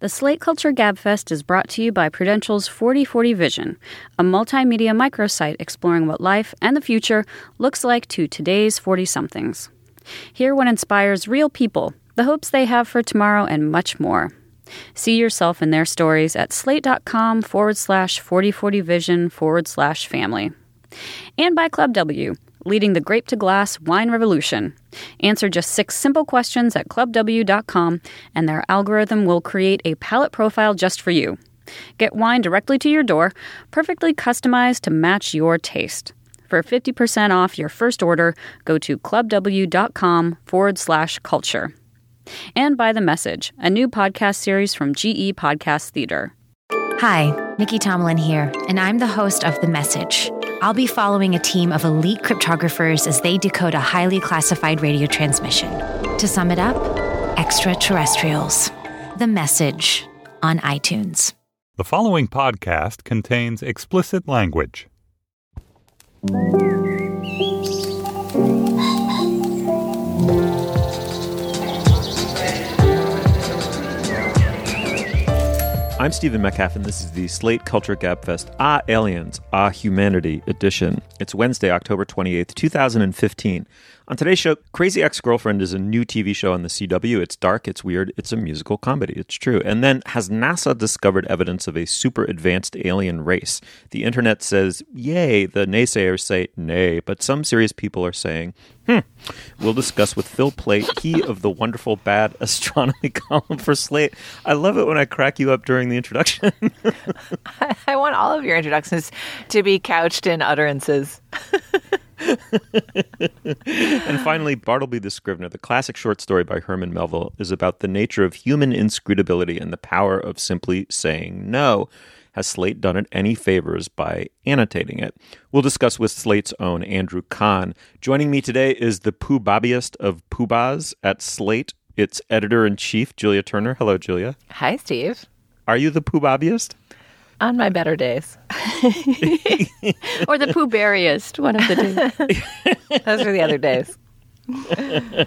The Slate Culture Gabfest is brought to you by Prudential's 4040 Vision, a multimedia microsite exploring what life and the future looks like to today's 40 somethings. Hear what inspires real people, the hopes they have for tomorrow, and much more. See yourself in their stories at slate.com forward slash 4040 vision forward slash family. And by Club W leading the grape to glass wine revolution. Answer just six simple questions at clubw.com, and their algorithm will create a palate profile just for you. Get wine directly to your door, perfectly customized to match your taste. For 50% off your first order, go to clubw.com forward slash culture. And by The Message, a new podcast series from GE Podcast Theater. Hi, Nicky Tomalin here, and I'm the host of The Message I'll be following a team of elite cryptographers as they decode a highly classified radio transmission. To sum it up, extraterrestrials. The message on iTunes. The following podcast contains explicit language. I'm Stephen Metcalf, and this is the Slate Culture Gabfest Ah Aliens, Ah Humanity edition. It's Wednesday, October 28th, 2015. On today's show, Crazy Ex Girlfriend is a new TV show on the CW. It's dark, it's weird, it's a musical comedy. It's true. And then, has NASA discovered evidence of a super advanced alien race? The internet says, yay. The naysayers say, nay. But some serious people are saying, hmm. We'll discuss with Phil Plait, he of the wonderful Bad Astronomy column for Slate. I love it when I crack you up during the introduction. I want all of your introductions to be couched in utterances. and finally, Bartleby the Scrivener, the classic short story by Herman Melville, is about the nature of human inscrutability and the power of simply saying no. Has Slate done it any favors by annotating it? We'll discuss with Slate's own Andrew Kahn. Joining me today is the poo bobbiest of poobahs at Slate. Its editor in chief, Julia Turner. Hello, Julia. Hi, Steve. Are you the poo bobbiest? On my better days. or the poo berriest, one of the two. Those are the other days.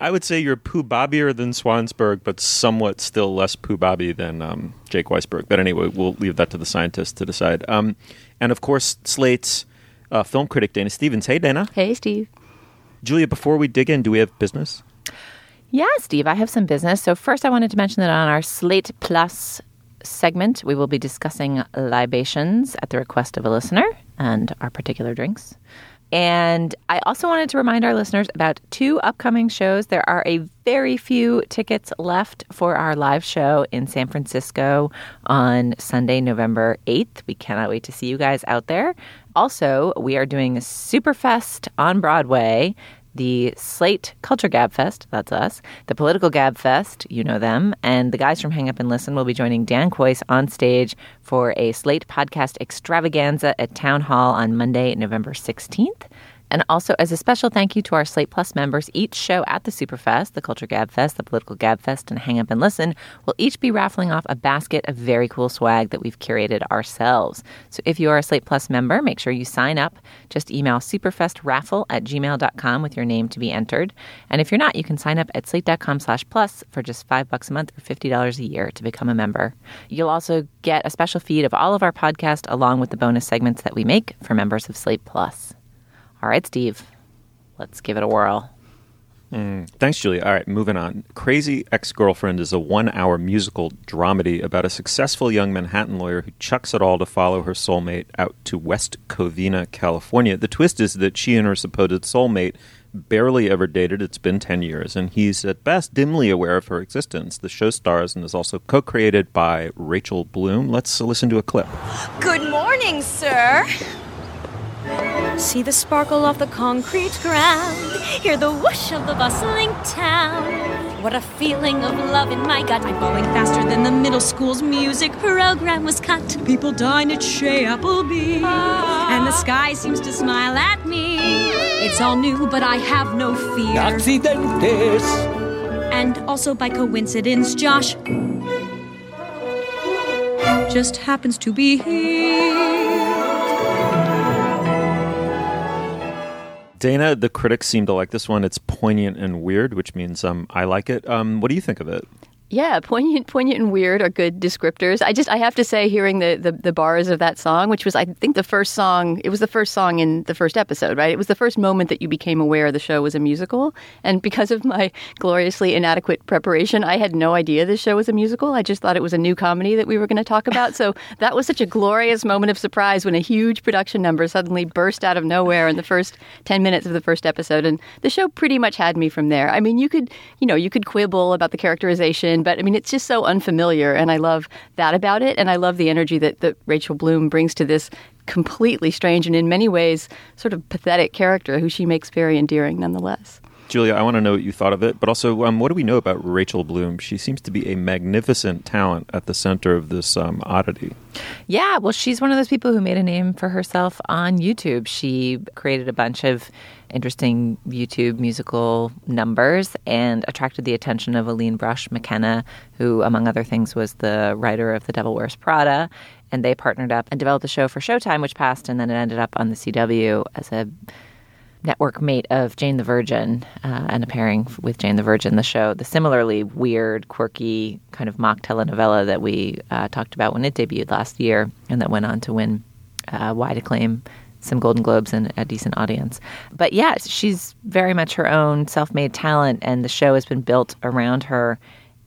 I would say you're poo bobbier than Swansburg, but somewhat still less poo bobby than um, Jake Weisberg. But anyway, we'll leave that to the scientists to decide. Um, and of course, Slate's uh, film critic Dana Stevens. Hey, Dana. Hey, Steve. Julia, before we dig in, do we have business? Yeah, Steve, I have some business. So first, I wanted to mention that on our Slate Plus segment, we will be discussing libations at the request of a listener and our particular drinks. And I also wanted to remind our listeners about two upcoming shows. There are a very few tickets left for our live show in San Francisco on Sunday, November 8th. We cannot wait to see you guys out there. Also, we are doing a Superfest on Broadway the Slate Culture Gab Fest, that's us, the Political Gab Fest, you know them, and the guys from Hang Up and Listen will be joining Dan Kois on stage for a Slate podcast extravaganza at Town Hall on Monday, November 16th. And also, as a special thank you to our Slate Plus members, each show at the Superfest, the Culture Gab Fest, the Political Gab Fest, and Hang Up and Listen will each be raffling off a basket of very cool swag that we've curated ourselves. So if you are a Slate Plus member, make sure you sign up. Just email superfestraffle at gmail.com with your name to be entered. And if you're not, you can sign up at slate.com slash plus for just five bucks a month or $50 a year to become a member. You'll also get a special feed of all of our podcast along with the bonus segments that we make for members of Slate Plus. All right, Steve, let's give it a whirl. Mm, thanks, Julia. All right, moving on. Crazy Ex Girlfriend is a one hour musical dramedy about a successful young Manhattan lawyer who chucks it all to follow her soulmate out to West Covina, California. The twist is that she and her supposed soulmate barely ever dated. It's been 10 years, and he's at best dimly aware of her existence. The show stars and is also co created by Rachel Bloom. Let's listen to a clip. Good morning, sir. See the sparkle of the concrete ground, hear the whoosh of the bustling town. What a feeling of love in my gut. I'm falling faster than the middle school's music program was cut. People dine at Chez Applebee, ah. and the sky seems to smile at me. It's all new, but I have no fear. Accidentes. And also by coincidence, Josh just happens to be here. Dana, the critics seem to like this one. It's poignant and weird, which means um, I like it. Um, what do you think of it? Yeah, poignant, poignant, and weird are good descriptors. I just, I have to say, hearing the, the, the bars of that song, which was, I think, the first song. It was the first song in the first episode, right? It was the first moment that you became aware the show was a musical. And because of my gloriously inadequate preparation, I had no idea this show was a musical. I just thought it was a new comedy that we were going to talk about. So that was such a glorious moment of surprise when a huge production number suddenly burst out of nowhere in the first ten minutes of the first episode, and the show pretty much had me from there. I mean, you could, you know, you could quibble about the characterization but I mean, it's just so unfamiliar, and I love that about it, and I love the energy that, that Rachel Bloom brings to this completely strange and in many ways sort of pathetic character who she makes very endearing nonetheless. Julia, I want to know what you thought of it, but also, um, what do we know about Rachel Bloom? She seems to be a magnificent talent at the center of this um, oddity. Yeah, well, she's one of those people who made a name for herself on YouTube. She created a bunch of interesting YouTube musical numbers and attracted the attention of Aline Brosh McKenna, who, among other things, was the writer of The Devil Wears Prada. And they partnered up and developed a show for Showtime, which passed, and then it ended up on the CW as a network mate of Jane the Virgin uh, and a pairing with Jane the Virgin, the show, the similarly weird, quirky kind of mock telenovela that we uh, talked about when it debuted last year and that went on to win uh, wide acclaim, some Golden Globes, and a decent audience. But yeah, she's very much her own self made talent, and the show has been built around her.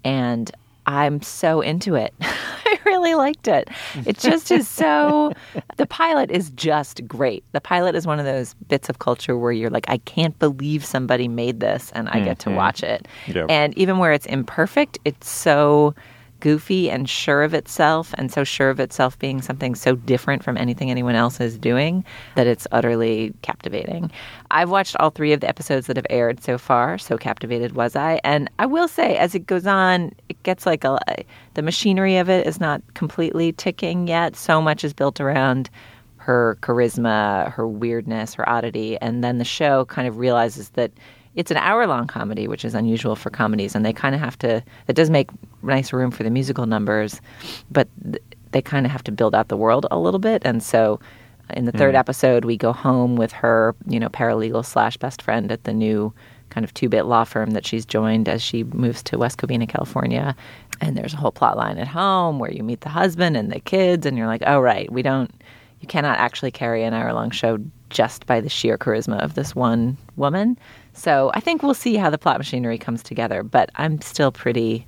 And I'm so into it. I really liked it. It just is so. The pilot is just great. The pilot is one of those bits of culture where you're like, I can't believe somebody made this and I mm-hmm. get to mm-hmm. watch it. Yep. And even where it's imperfect, it's so goofy and sure of itself, and so sure of itself being something so different from anything anyone else is doing that it's utterly captivating. I've watched all three of the episodes that have aired so far, so captivated was I. And I will say, as it goes on, it gets like a the machinery of it is not completely ticking yet. So much is built around her charisma, her weirdness, her oddity, and then the show kind of realizes that it's an hour long comedy, which is unusual for comedies, and they kind of have to. It does make nice room for the musical numbers, but th- they kind of have to build out the world a little bit, and so. In the third mm. episode, we go home with her, you know, paralegal slash best friend at the new kind of two-bit law firm that she's joined as she moves to West Covina, California. And there's a whole plot line at home where you meet the husband and the kids, and you're like, oh right, we don't, you cannot actually carry an hour-long show just by the sheer charisma of this one woman. So I think we'll see how the plot machinery comes together, but I'm still pretty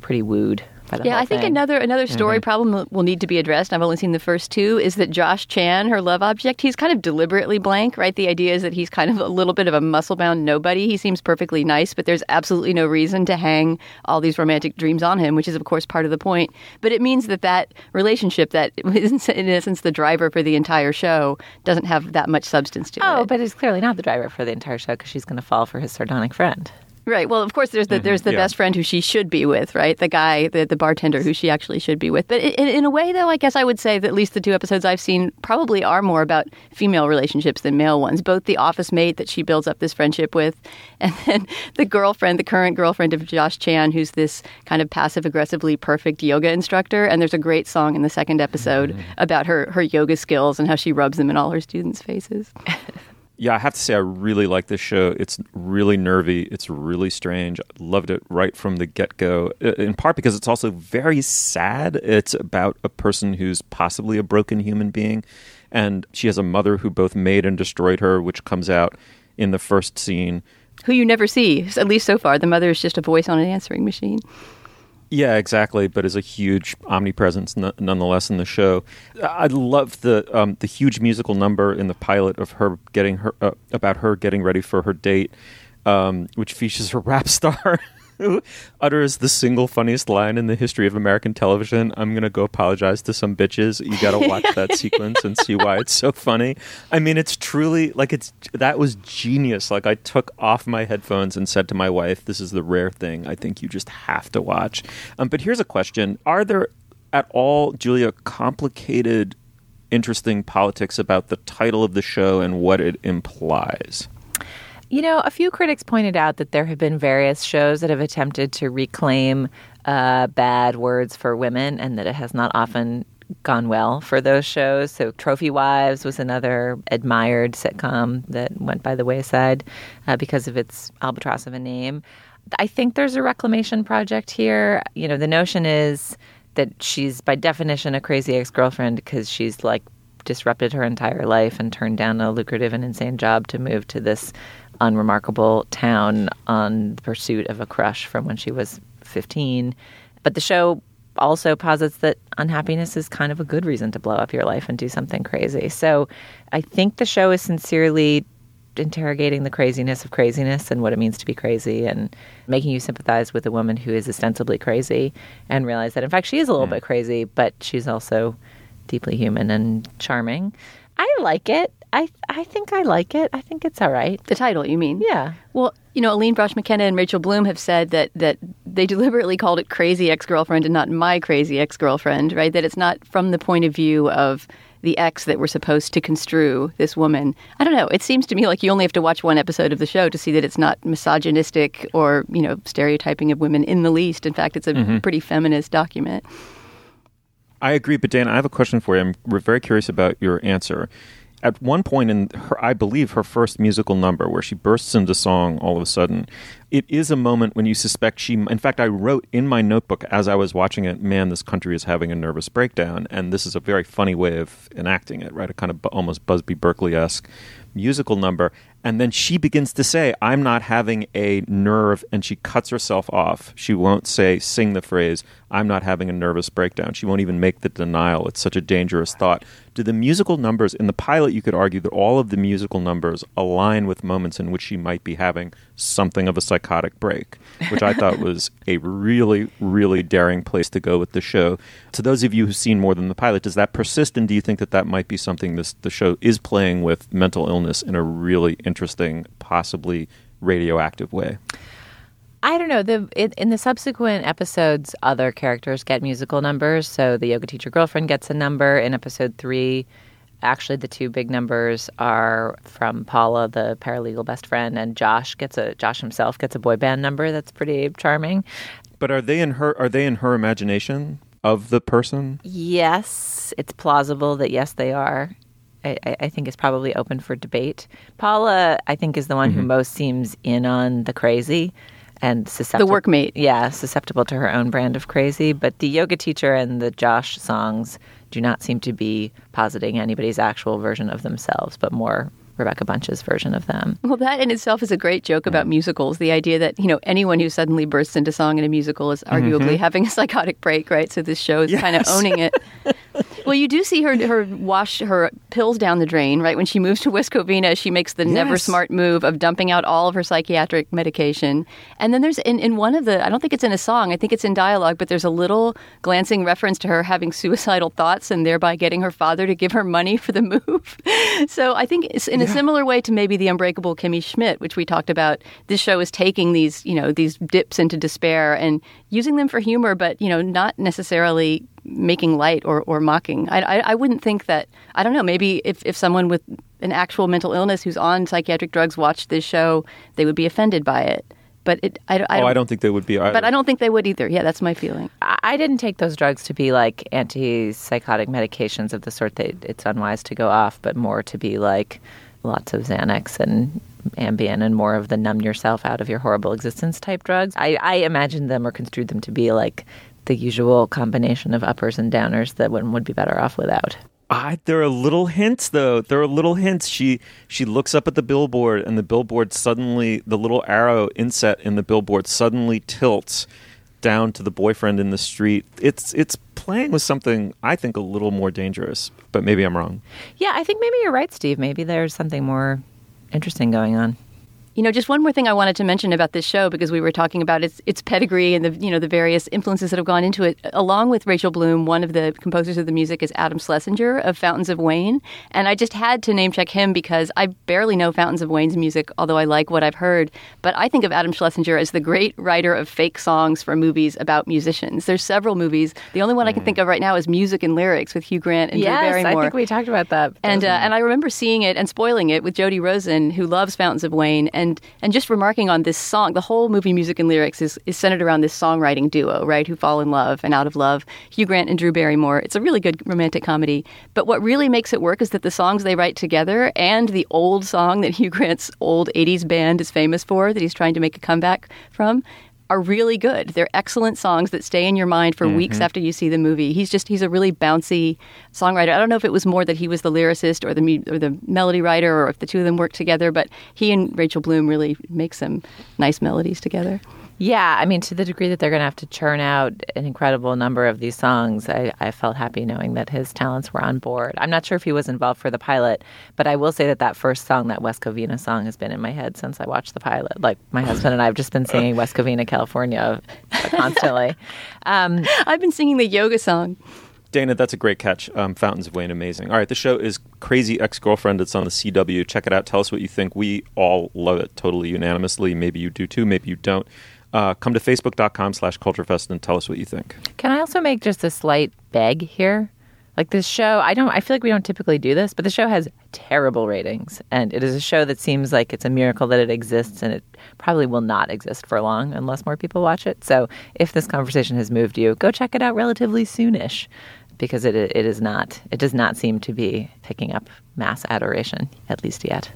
pretty wooed yeah, I think thing. another another story mm-hmm. problem will need to be addressed. I've only seen the first two. Is that Josh Chan, her love object? He's kind of deliberately blank, right? The idea is that he's kind of a little bit of a muscle bound nobody. He seems perfectly nice, but there's absolutely no reason to hang all these romantic dreams on him, which is of course part of the point. But it means that that relationship, that is in essence the driver for the entire show, doesn't have that much substance to oh, it. Oh, but it's clearly not the driver for the entire show because she's going to fall for his sardonic friend. Right. Well, of course, there's the mm-hmm. there's the Yeah. best friend who she should be with, right? The guy, the, the bartender who she actually should be with. But in, in a way, though, I guess I would say that at least the two episodes I've seen probably are more about female relationships than male ones. Both the office mate that she builds up this friendship with, and then the girlfriend, the current girlfriend of Josh Chan, who's this kind of passive aggressively perfect yoga instructor. And there's a great song in the second episode mm-hmm. about her her yoga skills and how she rubs them in all her students' faces. Yeah, I have to say, I really like this show. It's really nervy. It's really strange. I loved it right from the get go, in part because it's also very sad. It's about a person who's possibly a broken human being. And she has a mother who both made and destroyed her, which comes out in the first scene. Who you never see, at least so far. The mother is just a voice on an answering machine. Yeah, exactly. But is a huge omnipresence n- nonetheless in the show. I love the um, the huge musical number in the pilot of her getting her uh, about her getting ready for her date, um, which features a rap star who utters the single funniest line in the history of American television. I'm gonna go apologize to some bitches. You gotta watch that sequence and see why it's so funny. I mean, it's truly like it's that was genius. Like I took off my headphones and said to my wife, "This is the rare thing I think you just have to watch." Um, but here's a question: Are there at all, Julia, complicated, interesting politics about the title of the show and what it implies? You know, a few critics pointed out that there have been various shows that have attempted to reclaim uh, bad words for women and that it has not often gone well for those shows. So, Trophy Wives was another admired sitcom that went by the wayside uh, because of its albatross of a name. I think there's a reclamation project here. You know, the notion is that she's by definition a crazy ex girlfriend because she's like disrupted her entire life and turned down a lucrative and insane job to move to this unremarkable town on the pursuit of a crush from when she was 15. But the show also posits that unhappiness is kind of a good reason to blow up your life and do something crazy. So I think the show is sincerely interrogating the craziness of craziness and what it means to be crazy and making you sympathize with a woman who is ostensibly crazy and realize that in fact she is a little hmm. bit crazy but she's also deeply human and charming i like it i i think i like it i think it's all right The title, you mean? yeah Well, you know, Aline Brosh McKenna and Rachel Bloom have said that that they deliberately called it crazy ex girlfriend and not my crazy ex girlfriend, right? That it's not from the point of view of the ex that we're supposed to construe this woman. I don't know. It seems to me like you only have to watch one episode of the show to see that it's not misogynistic or, you know, stereotyping of women in the least. In fact, it's a mm-hmm. pretty feminist document. I agree, but Dan, I have a question for you. I'm we're very curious about your answer. At one point in her, I believe her first musical number, where she bursts into song all of a sudden, it is a moment when you suspect she. In fact, I wrote in my notebook as I was watching it, "Man, this country is having a nervous breakdown," and this is a very funny way of enacting it, right? A kind of almost Busby Berkeley esque musical number. And then she begins to say, I'm not having a nerve, and she cuts herself off. She won't say, sing the phrase, I'm not having a nervous breakdown. She won't even make the denial. It's such a dangerous thought. Do the musical numbers, in the pilot, you could argue that all of the musical numbers align with moments in which she might be having something of a psychotic break, which I thought was a really, really daring place to go with the show. To those of you who've seen more than the pilot, does that persist? And do you think that that might be something this the show is playing with mental illness in a really interesting, possibly radioactive way? I don't know. The in, in the subsequent episodes, other characters get musical numbers. So the yoga teacher girlfriend gets a number in episode three. Actually, the two big numbers are from Paula, the paralegal best friend, and Josh gets a Josh himself gets a boy band number. That's pretty charming. But are they in her? Are they in her imagination of the person? Yes, it's plausible that yes, they are. I, I- I think it's probably open for debate. Paula, I think, is the one who mm-hmm. most seems in on the crazy and susceptible. The workmate. Yeah, susceptible to her own brand of crazy. But the yoga teacher and the Josh songs do not seem to be positing anybody's actual version of themselves, but more Rebecca Bunch's version of them. Well, that in itself is a great joke about mm. musicals. The idea that, you know, anyone who suddenly bursts into song in a musical is mm-hmm. arguably having a psychotic break, right? So this show is kind of owning it. Well, you do see her her wash her pills down the drain, right? When she moves to West Covina, she makes the never smart move of dumping out all of her psychiatric medication. And then there's in, in one of the I don't think it's in a song, I think it's in dialogue, but there's a little glancing reference to her having suicidal thoughts and thereby getting her father to give her money for the move. so I think it's in a similar way to maybe the unbreakable Kimmy Schmidt, which we talked about. This show is taking these, you know, these dips into despair and using them for humor, but you know, not necessarily making light or, or mocking. I, I, I wouldn't think that, I don't know, maybe if, if someone with an actual mental illness who's on psychiatric drugs watched this show, they would be offended by it. But it, I, I, oh, don't, I don't think they would be. Either. But I don't think they would either. Yeah, that's my feeling. I I didn't take those drugs to be like antipsychotic medications of the sort that it's unwise to go off, but more to be like lots of Xanax and Ambien and more of the numb yourself out of your horrible existence type drugs. I, I imagined them or construed them to be like the usual combination of uppers and downers that one would be better off without. I, there are little hints though. There are little hints. She she looks up at the billboard, and the billboard suddenly, the little arrow inset in the billboard suddenly tilts down to the boyfriend in the street. It's it's playing with something I think a little more dangerous, but maybe I'm wrong. Yeah, I think maybe you're right, Steve. Maybe there's something more interesting going on. You know, just one more thing I wanted to mention about this show because we were talking about its its pedigree and the you know the various influences that have gone into it. Along with Rachel Bloom, one of the composers of the music is Adam Schlesinger of Fountains of Wayne, and I just had to name check him because I barely know Fountains of Wayne's music, although I like what I've heard. But I think of Adam Schlesinger as the great writer of fake songs for movies about musicians. There's several movies. The only one I can think of right now is Music and Lyrics with Hugh Grant and Drew yes, Barrymore. I think we talked about that. And uh, and I remember seeing it and spoiling it with Jody Rosen, who loves Fountains of Wayne, and and just remarking on this song. The whole movie, music and lyrics, is is centered around this songwriting duo, right? Who fall in love and out of love. Hugh Grant and Drew Barrymore. It's a really good romantic comedy. But what really makes it work is that the songs they write together and the old song that Hugh Grant's old '80s band is famous for, that he's trying to make a comeback from. Are really good. They're excellent songs that stay in your mind for weeks mm-hmm. after you see the movie. He's just he's a really bouncy songwriter. I don't know if it was more that he was the lyricist or the mu- or the melody writer, or if the two of them worked together. But he and Rachel Bloom really make some nice melodies together. Yeah, I mean, to the degree that they're going to have to churn out an incredible number of these songs, I, I felt happy knowing that his talents were on board. I'm not sure if he was involved for the pilot, but I will say that that first song, that West Covina song, has been in my head since I watched the pilot. Like, my husband and I have just been singing West Covina, California constantly. Um, I've been singing the yoga song. Dana, that's a great catch. Um, Fountains of Wayne, amazing. All right, the show is Crazy Ex Girlfriend. It's on the CW. Check it out. Tell us what you think. We all love it totally unanimously. Maybe you do too. Maybe you don't. Uh, come to facebook.com slash culturefest and tell us what you think. Can I also make just a slight beg here? Like this show, I don't I feel like we don't typically do this, but the show has terrible ratings and it is a show that seems like it's a miracle that it exists and it probably will not exist for long unless more people watch it. So, if this conversation has moved you, go check it out relatively soonish because it it is not it does not seem to be picking up mass adoration at least yet.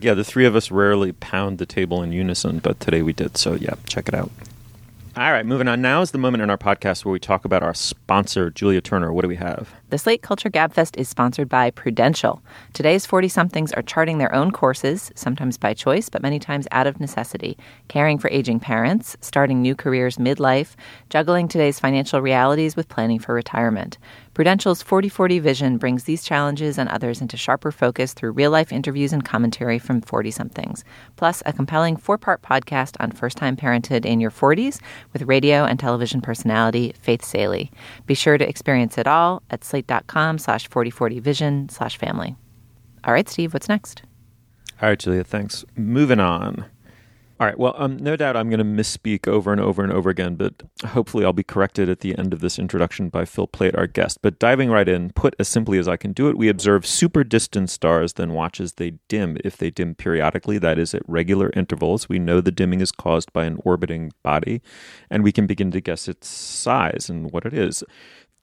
Yeah, the three of us rarely pound the table in unison, but today we did. So, yeah, check it out. All right, moving on. Now is the moment in our podcast where we talk about our sponsor, Julia Turner. What do we have? The Slate Culture Gabfest is sponsored by Prudential. Today's 40 somethings are charting their own courses, sometimes by choice, but many times out of necessity, caring for aging parents, starting new careers midlife, juggling today's financial realities with planning for retirement. Prudential's 4040 vision brings these challenges and others into sharper focus through real life interviews and commentary from 40 somethings, plus a compelling four part podcast on first time parenthood in your 40s with radio and television personality Faith Salie. Be sure to experience it all at slate.com slash 4040 vision slash family. All right, Steve, what's next? All right, Julia, thanks. Moving on. All right, well, um, no doubt I'm going to misspeak over and over and over again, but hopefully I'll be corrected at the end of this introduction by Phil Plait, our guest. But diving right in, put as simply as I can do it, we observe super distant stars, then watch as they dim. If they dim periodically, that is at regular intervals, we know the dimming is caused by an orbiting body, and we can begin to guess its size and what it is.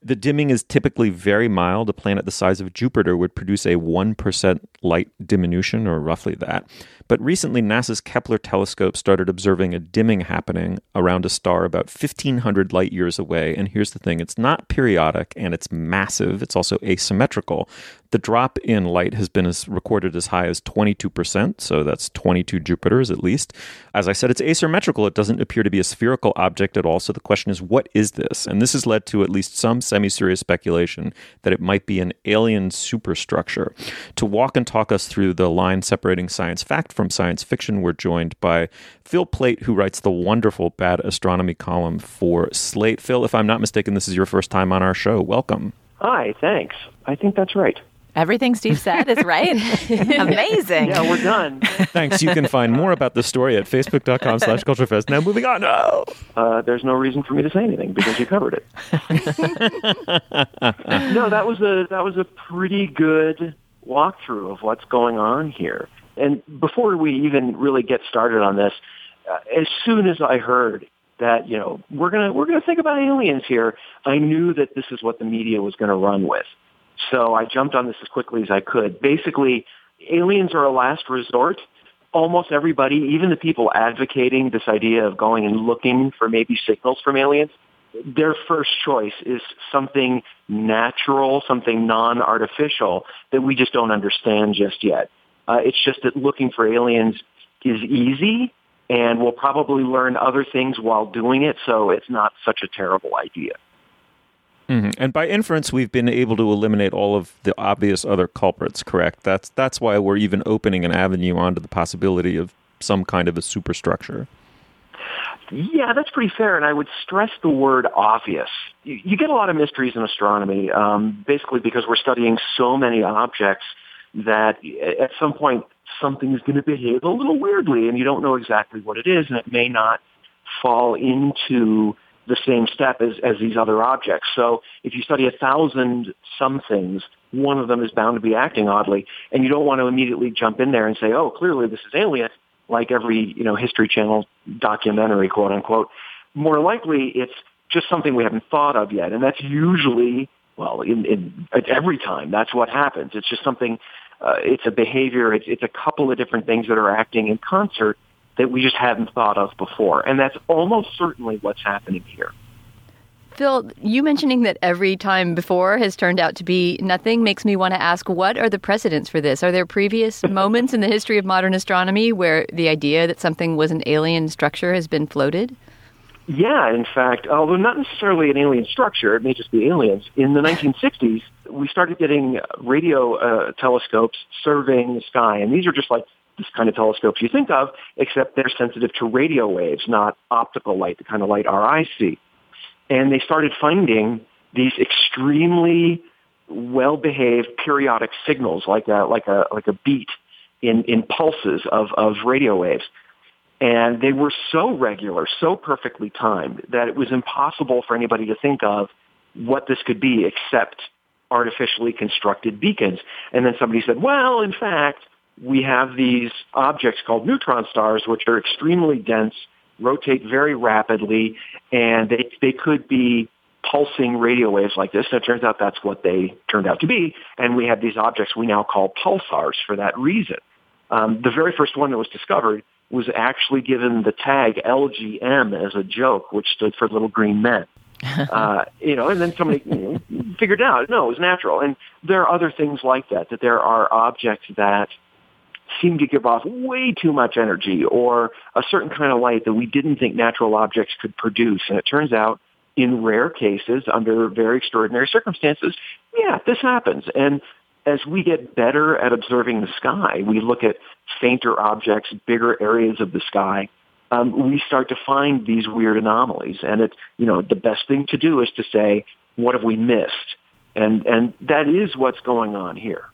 The dimming is typically very mild. A planet the size of Jupiter would produce a 1% light diminution, or roughly that. But recently, NASA's Kepler telescope started observing a dimming happening around a star about 1,500 light years away. And here's the thing it's not periodic and it's massive, it's also asymmetrical. The drop in light has been as recorded as high as 22%, so that's 22 Jupiters at least. As I said, it's asymmetrical. It doesn't appear to be a spherical object at all. So the question is, what is this? And this has led to at least some semi serious speculation that it might be an alien superstructure. To walk and talk us through the line separating science fact from science fiction, we're joined by Phil Plait, who writes the wonderful Bad Astronomy column for Slate. Phil, if I'm not mistaken, this is your first time on our show. Welcome. Hi, thanks. I think that's right. Everything Steve said is right. Amazing. Yeah, we're done. Thanks. You can find more about the story at facebook.com slash culturefest. Now moving on. No. Uh, there's no reason for me to say anything because you covered it. no, that was a that was a pretty good walkthrough of what's going on here. And before we even really get started on this, uh, as soon as I heard that you know we're gonna we're gonna think about aliens here, I knew that this is what the media was to run with. So I jumped on this as quickly as I could. Basically, aliens are a last resort. Almost everybody, even the people advocating this idea of going and looking for maybe signals from aliens, their first choice is something natural, something non-artificial that we just don't understand just yet. Uh, it's just that looking for aliens is easy and we'll probably learn other things while doing it, so it's not such a terrible idea. Mm-hmm. And by inference, we've been able to eliminate all of the obvious other culprits. Correct. That's that's why we're even opening an avenue onto the possibility of some kind of a superstructure. Yeah, that's pretty fair, and I would stress the word obvious. You, you get a lot of mysteries in astronomy, um, basically because we're studying so many objects that at some point something is going to behave a little weirdly, and you don't know exactly what it is, and it may not fall into the same step as, as these other objects. So if you study a thousand some things, one of them is bound to be acting oddly, and you don't want to immediately jump in there and say, "Oh, clearly this is alien," like every you know History Channel documentary, quote unquote. More likely, it's just something we haven't thought of yet, and that's usually well, in, in every time that's what happens. It's just something. Uh, it's a behavior. It's, it's a couple of different things that are acting in concert that we just hadn't thought of before. And that's almost certainly what's happening here. Phil, you mentioning that every time before has turned out to be nothing makes me want to ask what are the precedents for this? Are there previous moments in the history of modern astronomy where the idea that something was an alien structure has been floated? Yeah, in fact, although not necessarily an alien structure, it may just be aliens. In the 1960s, we started getting radio uh, telescopes surveying the sky, and these are just like this kind of telescopes you think of, except they're sensitive to radio waves, not optical light, the kind of light our eyes see. And they started finding these extremely well-behaved periodic signals, like a like a like a beat in in pulses of of radio waves. And they were so regular, so perfectly timed that it was impossible for anybody to think of what this could be except artificially constructed beacons. And then somebody said, well, in fact, we have these objects called neutron stars, which are extremely dense, rotate very rapidly, and they, they could be pulsing radio waves like this. And it turns out that's what they turned out to be. And we have these objects we now call pulsars for that reason. Um, the very first one that was discovered was actually given the tag LGM as a joke, which stood for Little Green Men. uh, you know, and then somebody you know, figured out, no, it was natural. And there are other things like that, that there are objects that seem to give off way too much energy or a certain kind of light that we didn't think natural objects could produce. And it turns out in rare cases, under very extraordinary circumstances, yeah, this happens. And as we get better at observing the sky, we look at fainter objects, bigger areas of the sky, um, we start to find these weird anomalies. And it's, you know, the best thing to do is to say, what have we missed? And, and that is what's going on here.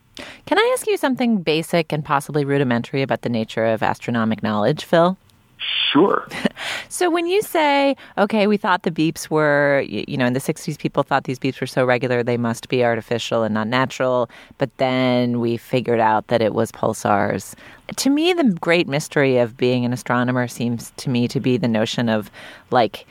Can I ask you something basic and possibly rudimentary about the nature of astronomic knowledge, Phil? Sure. so when you say, okay, we thought the beeps were, you know, in the 60s, people thought these beeps were so regular they must be artificial and not natural, but then we figured out that it was pulsars. To me, the great mystery of being an astronomer seems to me to be the notion of like,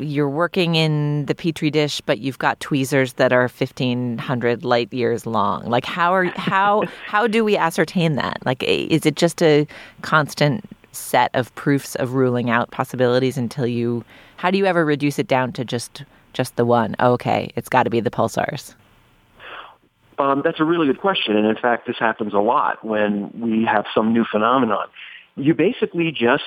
you're working in the petri dish, but you've got tweezers that are 1500 light years long. Like how are how how do we ascertain that? Like is it just a constant set of proofs of ruling out possibilities until you how do you ever reduce it down to just just the one? Okay, it's got to be the pulsars. Um, that's a really good question, and in fact, this happens a lot when we have some new phenomenon. You basically just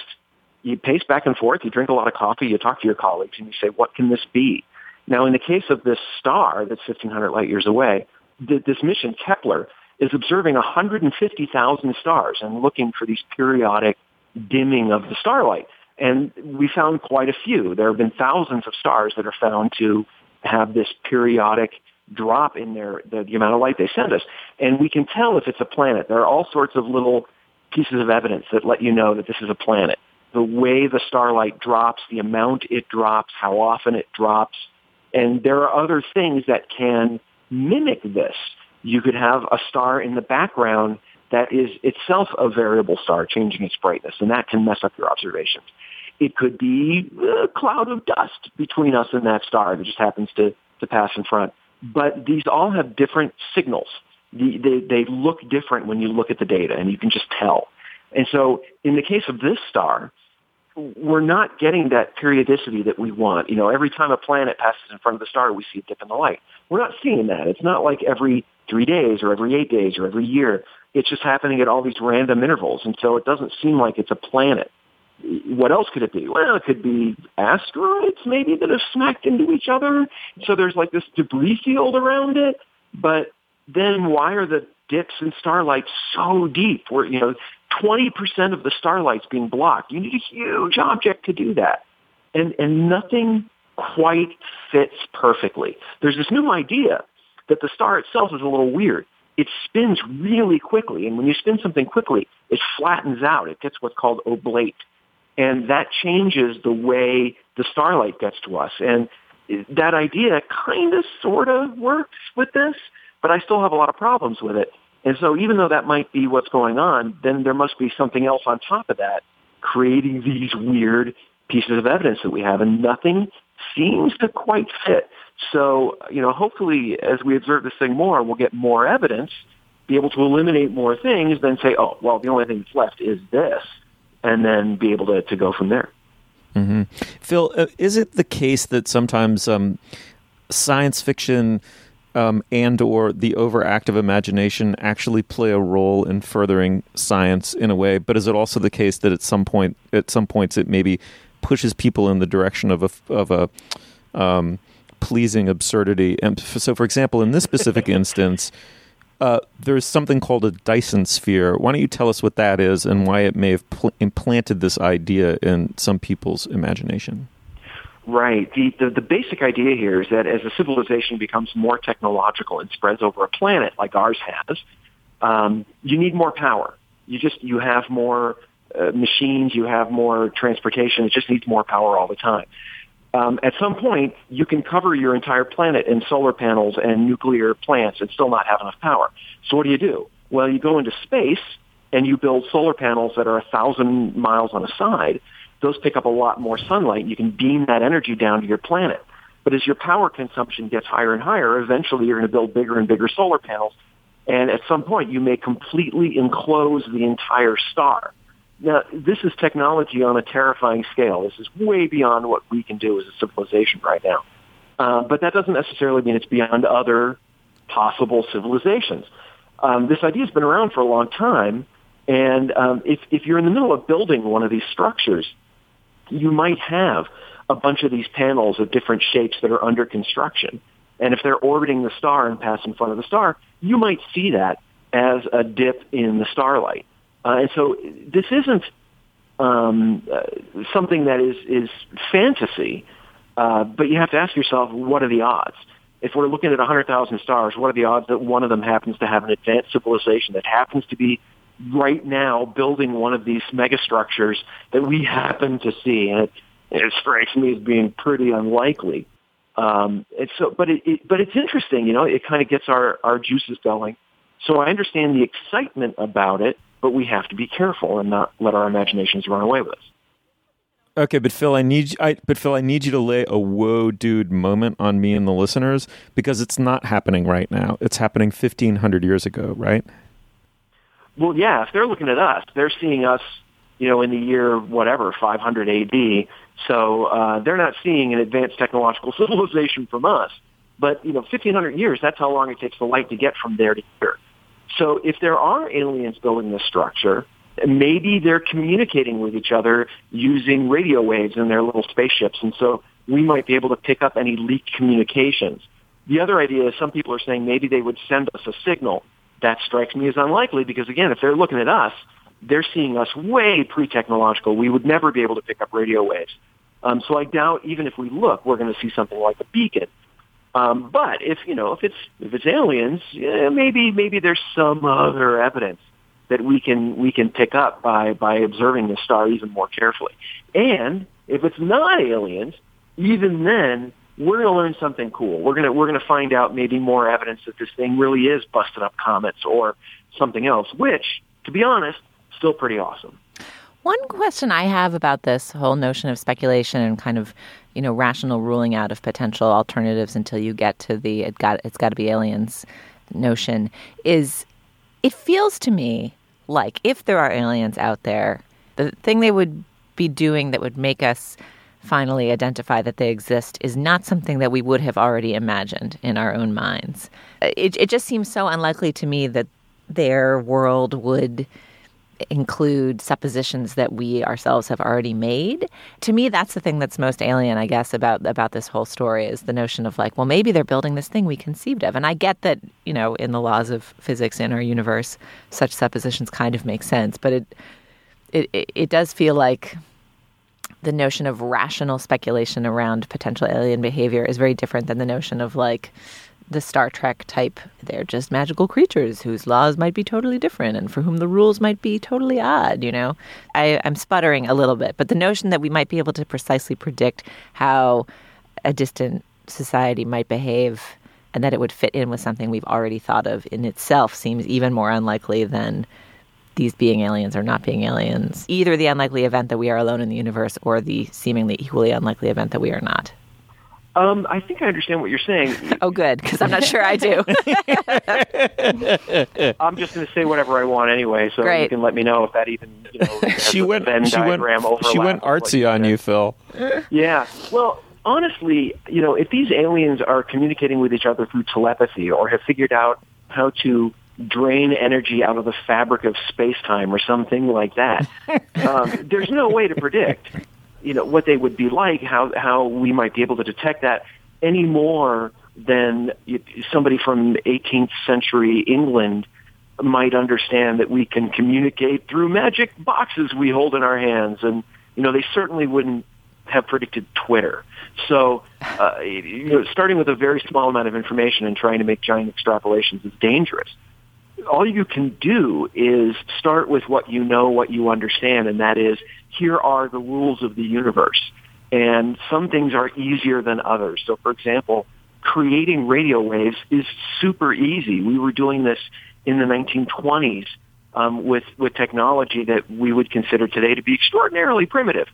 you pace back and forth, you drink a lot of coffee, you talk to your colleagues, and you say, what can this be? Now, in the case of this star that's 1,500 light years away, th- this mission, Kepler, is observing 150,000 stars and looking for these periodic dimming of the starlight. And we found quite a few. There have been thousands of stars that are found to have this periodic drop in their the, the amount of light they send us. And we can tell if it's a planet. There are all sorts of little pieces of evidence that let you know that this is a planet the way the starlight drops, the amount it drops, how often it drops. And there are other things that can mimic this. You could have a star in the background that is itself a variable star changing its brightness, and that can mess up your observations. It could be a cloud of dust between us and that star that just happens to, to pass in front. But these all have different signals. The, they, they look different when you look at the data, and you can just tell. And so in the case of this star, we're not getting that periodicity that we want. You know, every time a planet passes in front of the star, we see a dip in the light. We're not seeing that. It's not like every three days or every eight days or every year. It's just happening at all these random intervals. And so it doesn't seem like it's a planet. What else could it be? Well, it could be asteroids maybe that have smacked into each other. So there's like this debris field around it. But then why are the dips in starlight so deep? Where, you know, 20% of the starlight's being blocked. You need a huge object to do that. And, and nothing quite fits perfectly. There's this new idea that the star itself is a little weird. It spins really quickly, and when you spin something quickly, it flattens out. It gets what's called oblate. And that changes the way the starlight gets to us. And that idea kind of sort of works with this, but I still have a lot of problems with it. And so even though that might be what's going on, then there must be something else on top of that creating these weird pieces of evidence that we have and nothing seems to quite fit. So, you know, hopefully as we observe this thing more, we'll get more evidence, be able to eliminate more things, then say, oh, well, the only thing that's left is this, and then be able to, to go from there. Mm-hmm. Phil, uh, is it the case that sometimes um, science fiction um, and or the overactive imagination actually play a role in furthering science in a way but is it also the case that at some point at some points it maybe pushes people in the direction of a of a um, pleasing absurdity and so for example in this specific instance uh, there's something called a Dyson sphere. Why don't you tell us what that is and why it may have pl- implanted this idea in some people's imagination? Right. The, the, the basic idea here is that as a civilization becomes more technological and spreads over a planet like ours has, um, you need more power. You just you have more uh, machines, you have more transportation. It just needs more power all the time. Um, at some point, you can cover your entire planet in solar panels and nuclear plants and still not have enough power. So what do you do? Well, you go into space and you build solar panels that are a thousand miles on a side those pick up a lot more sunlight. You can beam that energy down to your planet. But as your power consumption gets higher and higher, eventually you're going to build bigger and bigger solar panels. And at some point, you may completely enclose the entire star. Now, this is technology on a terrifying scale. This is way beyond what we can do as a civilization right now. Uh, but that doesn't necessarily mean it's beyond other possible civilizations. Um, this idea has been around for a long time. And um, if, if you're in the middle of building one of these structures, you might have a bunch of these panels of different shapes that are under construction. And if they're orbiting the star and pass in front of the star, you might see that as a dip in the starlight. Uh, and so this isn't um, uh, something that is, is fantasy, uh, but you have to ask yourself, what are the odds? If we're looking at 100,000 stars, what are the odds that one of them happens to have an advanced civilization that happens to be right now building one of these megastructures that we happen to see, and it, it strikes me as being pretty unlikely. Um, and so, but it, it, but it's interesting, you know, it kind of gets our, our juices going. So I understand the excitement about it, but we have to be careful and not let our imaginations run away with us. Okay, but Phil, I need you, I, but Phil, I need you to lay a whoa, dude moment on me and the listeners because it's not happening right now. It's happening fifteen hundred years ago, right? Well, yeah. If they're looking at us, they're seeing us, you know, in the year whatever, 500 AD. So uh, they're not seeing an advanced technological civilization from us. But you know, 1500 years—that's how long it takes the light to get from there to here. So if there are aliens building this structure, maybe they're communicating with each other using radio waves in their little spaceships. And so we might be able to pick up any leaked communications. The other idea is some people are saying maybe they would send us a signal. That strikes me as unlikely because again, if they're looking at us, they're seeing us way pre-technological. We would never be able to pick up radio waves. Um, so I doubt even if we look, we're going to see something like a beacon. Um, but if you know if it's if it's aliens, yeah, maybe maybe there's some other evidence that we can we can pick up by by observing the star even more carefully. And if it's not aliens, even then we're going to learn something cool. We're going to we're going to find out maybe more evidence that this thing really is busted up comets or something else, which to be honest, still pretty awesome. One question I have about this whole notion of speculation and kind of, you know, rational ruling out of potential alternatives until you get to the it got it's got to be aliens notion is it feels to me like if there are aliens out there, the thing they would be doing that would make us finally identify that they exist is not something that we would have already imagined in our own minds. It, it just seems so unlikely to me that their world would include suppositions that we ourselves have already made. To me, that's the thing that's most alien, I guess, about about this whole story is the notion of like, well, maybe they're building this thing we conceived of. And I get that, you know, in the laws of physics in our universe, such suppositions kind of make sense, but it it it does feel like the notion of rational speculation around potential alien behavior is very different than the notion of like the Star Trek type. They're just magical creatures whose laws might be totally different and for whom the rules might be totally odd, you know? I, I'm sputtering a little bit, but the notion that we might be able to precisely predict how a distant society might behave and that it would fit in with something we've already thought of in itself seems even more unlikely than these being aliens or not being aliens. Either the unlikely event that we are alone in the universe or the seemingly equally unlikely event that we are not. Um, I think I understand what you're saying. oh, good, because I'm not sure I do. I'm just going to say whatever I want anyway, so Great. you can let me know if that even you know she went Venn she went diagram she went artsy like on you, Phil. Yeah. Well, honestly, you know, if these aliens are communicating with each other through telepathy or have figured out how to drain energy out of the fabric of space-time or something like that, um, there's no way to predict, you know, what they would be like, how how we might be able to detect that any more than somebody from 18th century England might understand that we can communicate through magic boxes we hold in our hands and you know they certainly wouldn't have predicted Twitter. So, uh, you know, starting with a very small amount of information and trying to make giant extrapolations is dangerous. All you can do is start with what you know, what you understand, and that is here are the rules of the universe. And some things are easier than others. So, for example, creating radio waves is super easy. We were doing this in the 1920s um, with with technology that we would consider today to be extraordinarily primitive.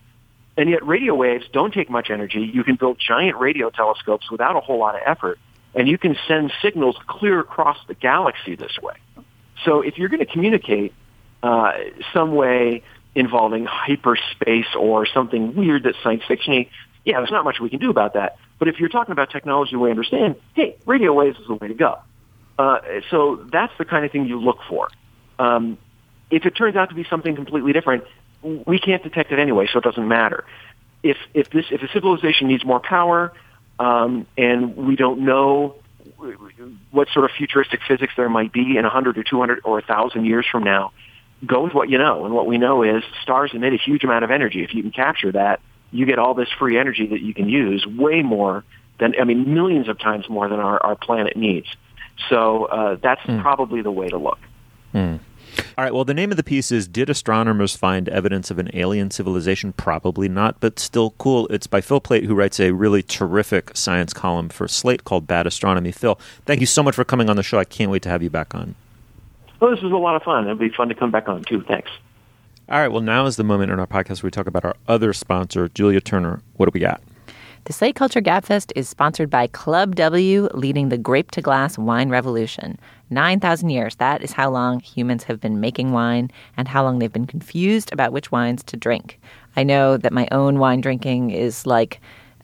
And yet radio waves don't take much energy. You can build giant radio telescopes without a whole lot of effort, and you can send signals clear across the galaxy this way. So if you're going to communicate uh, some way involving hyperspace or something weird that's science fiction yeah, there's not much we can do about that. But if you're talking about technology we understand, hey, radio waves is the way to go. Uh, so that's the kind of thing you look for. Um, if it turns out to be something completely different, we can't detect it anyway, so it doesn't matter. If if this if a civilization needs more power, um, and we don't know what sort of futuristic physics there might be in a hundred or two hundred or a thousand years from now, go with what you know. And what we know is stars emit a huge amount of energy. If you can capture that, you get all this free energy that you can use, way more than I mean, millions of times more than our, our planet needs. So uh, that's probably the way to look. Hmm. All right. Well, the name of the piece is Did Astronomers Find Evidence of an Alien Civilization? Probably not, but still cool. It's by Phil Plait, who writes a really terrific science column for Slate called Bad Astronomy. Phil, thank you so much for coming on the show. I can't wait to have you back on. Well, this was a lot of fun. It'd be fun to come back on, too. Thanks. All right, well, now is the moment in our podcast where we talk about our other sponsor, Julia Turner. What do we got? The Slate Culture Gabfest is sponsored by Club W, leading the grape to glass wine revolution. 9,000 years, that is how long humans have been making wine and how long they've been confused about which wines to drink. I know that my own wine drinking is like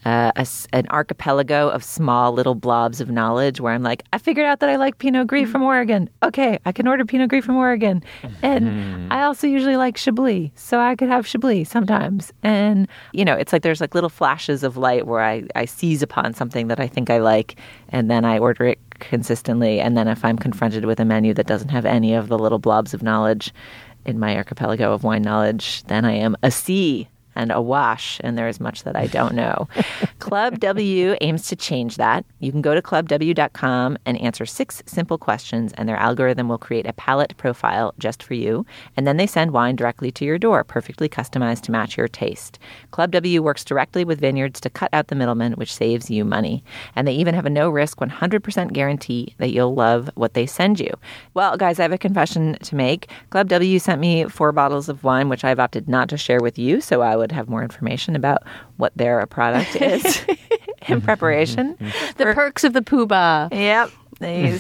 uh, a, an archipelago of small little blobs of knowledge where I'm like, I figured out that I like Pinot Gris from Oregon. Okay, I can order Pinot Gris from Oregon. And mm. I also usually like Chablis, so I could have Chablis sometimes. And, you know, it's like there's like little flashes of light where I, I seize upon something that I think I like, and then I order it consistently. And then if I'm confronted with a menu that doesn't have any of the little blobs of knowledge, in my archipelago of wine knowledge, then I am a C and awash, and there is much that I don't know. Club W aims to change that. You can go to clubw.com and answer six simple questions, and their algorithm will create a palate profile just for you. And then they send wine directly to your door, perfectly customized to match your taste. Club W works directly with vineyards to cut out the middleman, which saves you money. And they even have a no risk 100% guarantee that you'll love what they send you. Well, guys, I have a confession to make. Club W sent me four bottles of wine, which I've opted not to share with you, so I would have more information about what their product is in preparation. the for, perks of the poobah. Yep.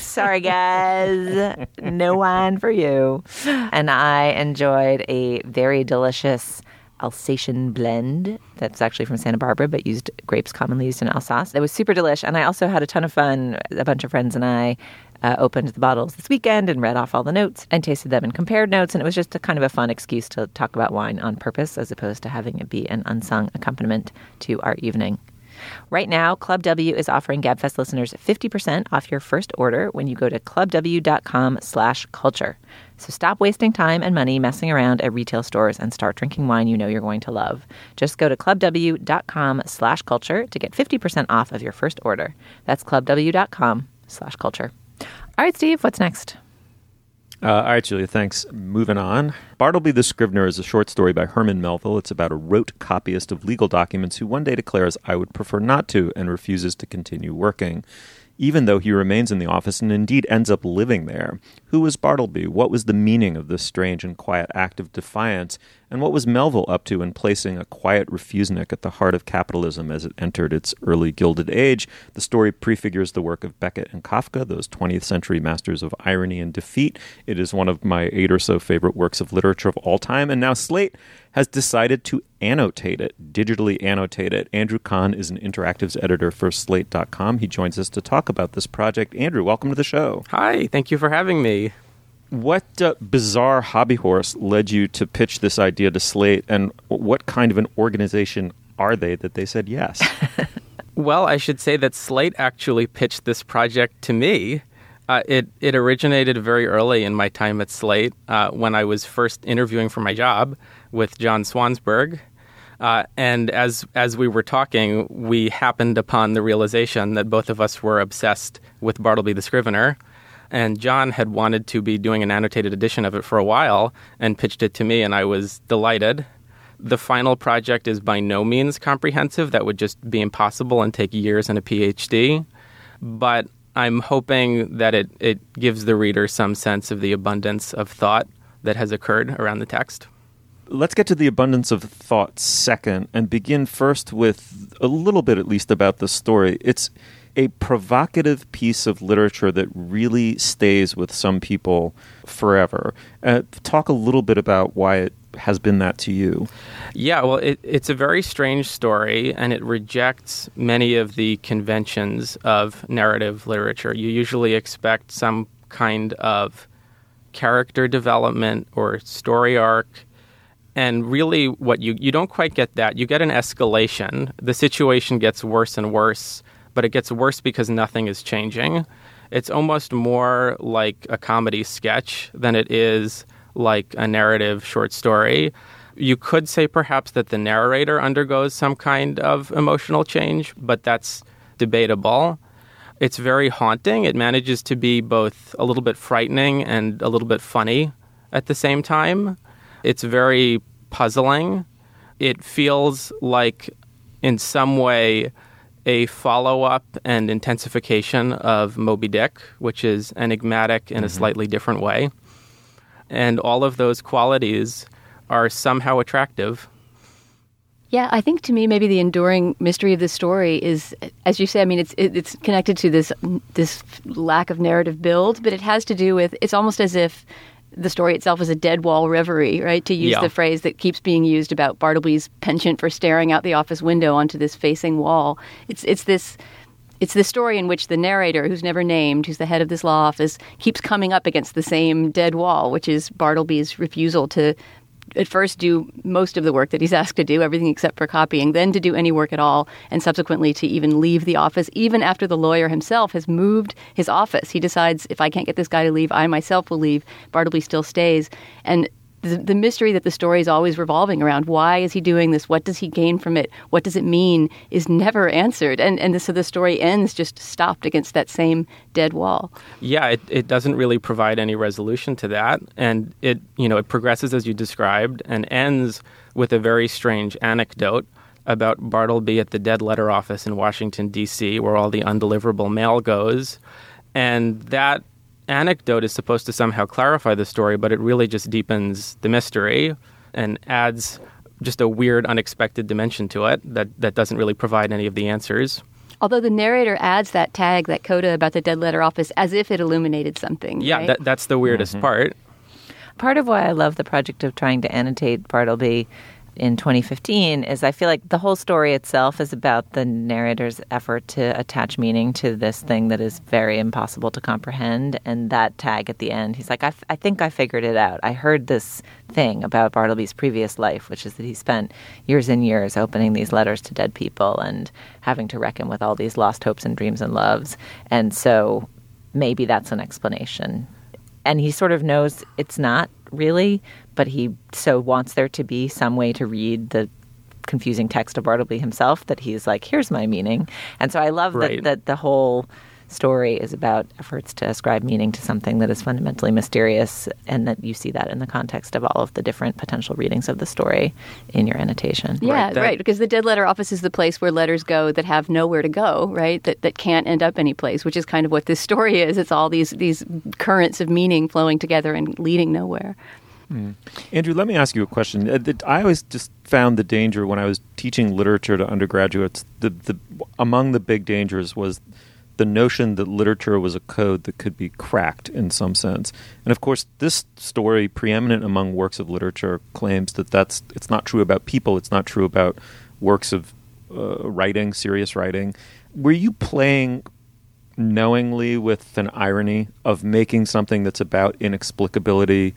Sorry, guys. No wine for you. And I enjoyed a very delicious Alsatian blend that's actually from Santa Barbara, but used grapes commonly used in Alsace. It was super delish, and I also had a ton of fun. A bunch of friends and I uh, opened the bottles this weekend and read off all the notes and tasted them and compared notes, and it was just a kind of a fun excuse to talk about wine on purpose, as opposed to having it be an unsung accompaniment to our evening. Right now, Club W is offering GabFest listeners 50% off your first order when you go to clubw.com slash culture. So stop wasting time and money messing around at retail stores and start drinking wine you know you're going to love. Just go to clubw.com slash culture to get 50% off of your first order. That's clubw.com slash culture. All right, Steve, what's next? Uh, all right, Julia, thanks. Moving on. Bartleby the Scrivener is a short story by Herman Melville. It's about a rote copyist of legal documents who one day declares, I would prefer not to, and refuses to continue working even though he remains in the office and indeed ends up living there. Who was Bartleby? What was the meaning of this strange and quiet act of defiance? And what was Melville up to in placing a quiet refusenik at the heart of capitalism as it entered its early Gilded Age? The story prefigures the work of Beckett and Kafka, those 20th century masters of irony and defeat. It is one of my eight or so favorite works of literature of all time. And now Slate has decided to annotate it, digitally annotate it. Andrew Kahn is an interactives editor for Slate.com. He joins us to talk about this project. Andrew, welcome to the show. Hi, thank you for having me. What uh, bizarre hobby horse led you to pitch this idea to Slate, and what kind of an organization are they that they said yes? well, I should say that Slate actually pitched this project to me. Uh, it it originated very early in my time at Slate uh, when I was first interviewing for my job with John Swansburg. Uh, and as as we were talking, we happened upon the realization that both of us were obsessed with Bartleby the Scrivener. And John had wanted to be doing an annotated edition of it for a while and pitched it to me, and I was delighted. The final project is by no means comprehensive. That would just be impossible and take years and a PhD. But I'm hoping that it, it gives the reader some sense of the abundance of thought that has occurred around the text. Let's get to the abundance of thought second and begin first with a little bit, at least, about the story. It's a provocative piece of literature that really stays with some people forever. Uh, talk a little bit about why it has been that to you. Yeah, well, it, it's a very strange story, and it rejects many of the conventions of narrative literature. You usually expect some kind of character development or story arc. And really, what you you don't quite get that. You get an escalation. The situation gets worse and worse but it gets worse because nothing is changing. It's almost more like a comedy sketch than it is like a narrative short story. You could say perhaps that the narrator undergoes some kind of emotional change, but that's debatable. It's very haunting. It manages to be both a little bit frightening and a little bit funny at the same time. It's very puzzling. It feels like, in some way, a follow up and intensification of Moby Dick, which is enigmatic in mm-hmm. a slightly different way. And all of those qualities are somehow attractive. Yeah, I think to me maybe the enduring mystery of this story is, as you say, I mean, it's it's connected to this this lack of narrative build, but it has to do with it's almost as if the story itself is a dead wall reverie, right? To use Yeah. the phrase that keeps being used about Bartleby's penchant for staring out the office window onto this facing wall. It's it's this it's this story in which the narrator, who's never named, who's the head of this law office, keeps coming up against the same dead wall, which is Bartleby's refusal to at first do most of the work that he's asked to do, everything except for copying, then to do any work at all, and subsequently to even leave the office, even after the lawyer himself has moved his office. He decides, if I can't get this guy to leave, I myself will leave. Bartleby still stays. And the, mystery that the story is always revolving around why is he doing this? What does he gain from it? What does it mean? is never answered. And, and so the story ends just stopped against that same dead wall. Yeah, it, it doesn't really provide any resolution to that. And it, you know, it progresses as you described and ends with a very strange anecdote about Bartleby at the dead letter office in Washington, D.C., where all the undeliverable mail goes. And that anecdote is supposed to somehow clarify the story, but it really just deepens the mystery and adds just a weird, unexpected dimension to it that, that doesn't really provide any of the answers. Although the narrator adds that tag, that coda about the dead letter office, as if it illuminated something. Yeah, right? that, that's the weirdest mm-hmm. part. Part of why I love the project of trying to annotate Bartleby in 2015 is I feel like the whole story itself is about the narrator's effort to attach meaning to this thing that is very impossible to comprehend. And that tag at the end, he's like, I, f- I think I figured it out. I heard this thing about Bartleby's previous life, which is that he spent years and years opening these letters to dead people and having to reckon with all these lost hopes and dreams and loves. And so maybe that's an explanation and he sort of knows it's not really, but he so wants there to be some way to read the confusing text of Bartleby himself that he's like, here's my meaning. And so I love Right. that, that the whole story is about efforts to ascribe meaning to something that is fundamentally mysterious, and that you see that in the context of all of the different potential readings of the story in your annotation. Yeah, Right, right, Because the dead letter office is the place where letters go that have nowhere to go, right? That that can't end up anyplace, which is kind of what this story is. It's all these these currents of meaning flowing together and leading nowhere. Andrew, let me ask you a question. Uh, I always just found the danger when I was teaching literature to undergraduates. The, the among the big dangers was the notion that literature was a code that could be cracked in some sense. And of course, this story, preeminent among works of literature, claims that that's it's not true about people. It's not true about works of uh, writing, serious writing. Were you playing knowingly with an irony of making something that's about inexplicability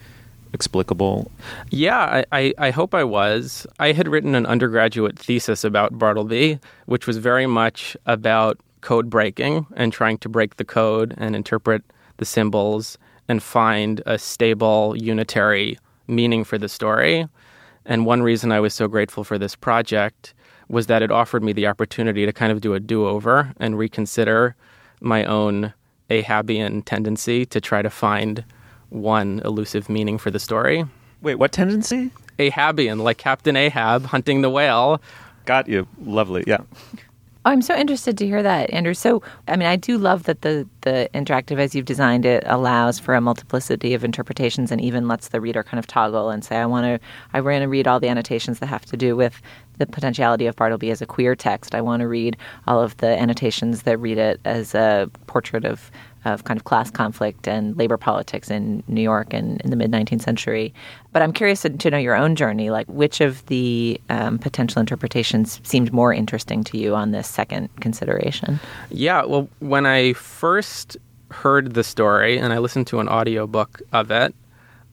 explicable? Yeah, I, I, I hope I was. I had written an undergraduate thesis about Bartleby, which was very much about code breaking and trying to break the code and interpret the symbols and find a stable, unitary meaning for the story. And one reason I was so grateful for this project was that it offered me the opportunity to kind of do a do over and reconsider my own Ahabian tendency to try to find one elusive meaning for the story. Wait, what tendency? Ahabian, like Captain Ahab hunting the whale. Got you. Lovely. Yeah. Oh, I'm so interested to hear that, Andrew. So, I mean, I do love that the the interactive, as you've designed it, allows for a multiplicity of interpretations and even lets the reader kind of toggle and say, I want to, I want to read all the annotations that have to do with the potentiality of Bartleby as a queer text. I want to read all of the annotations that read it as a portrait of of kind of class conflict and labor politics in New York and in the mid 19th century. But I'm curious to, know your own journey. Like, which of the um, potential interpretations seemed more interesting to you on this second consideration? Yeah, well, when I first heard the story and I listened to an audiobook of it,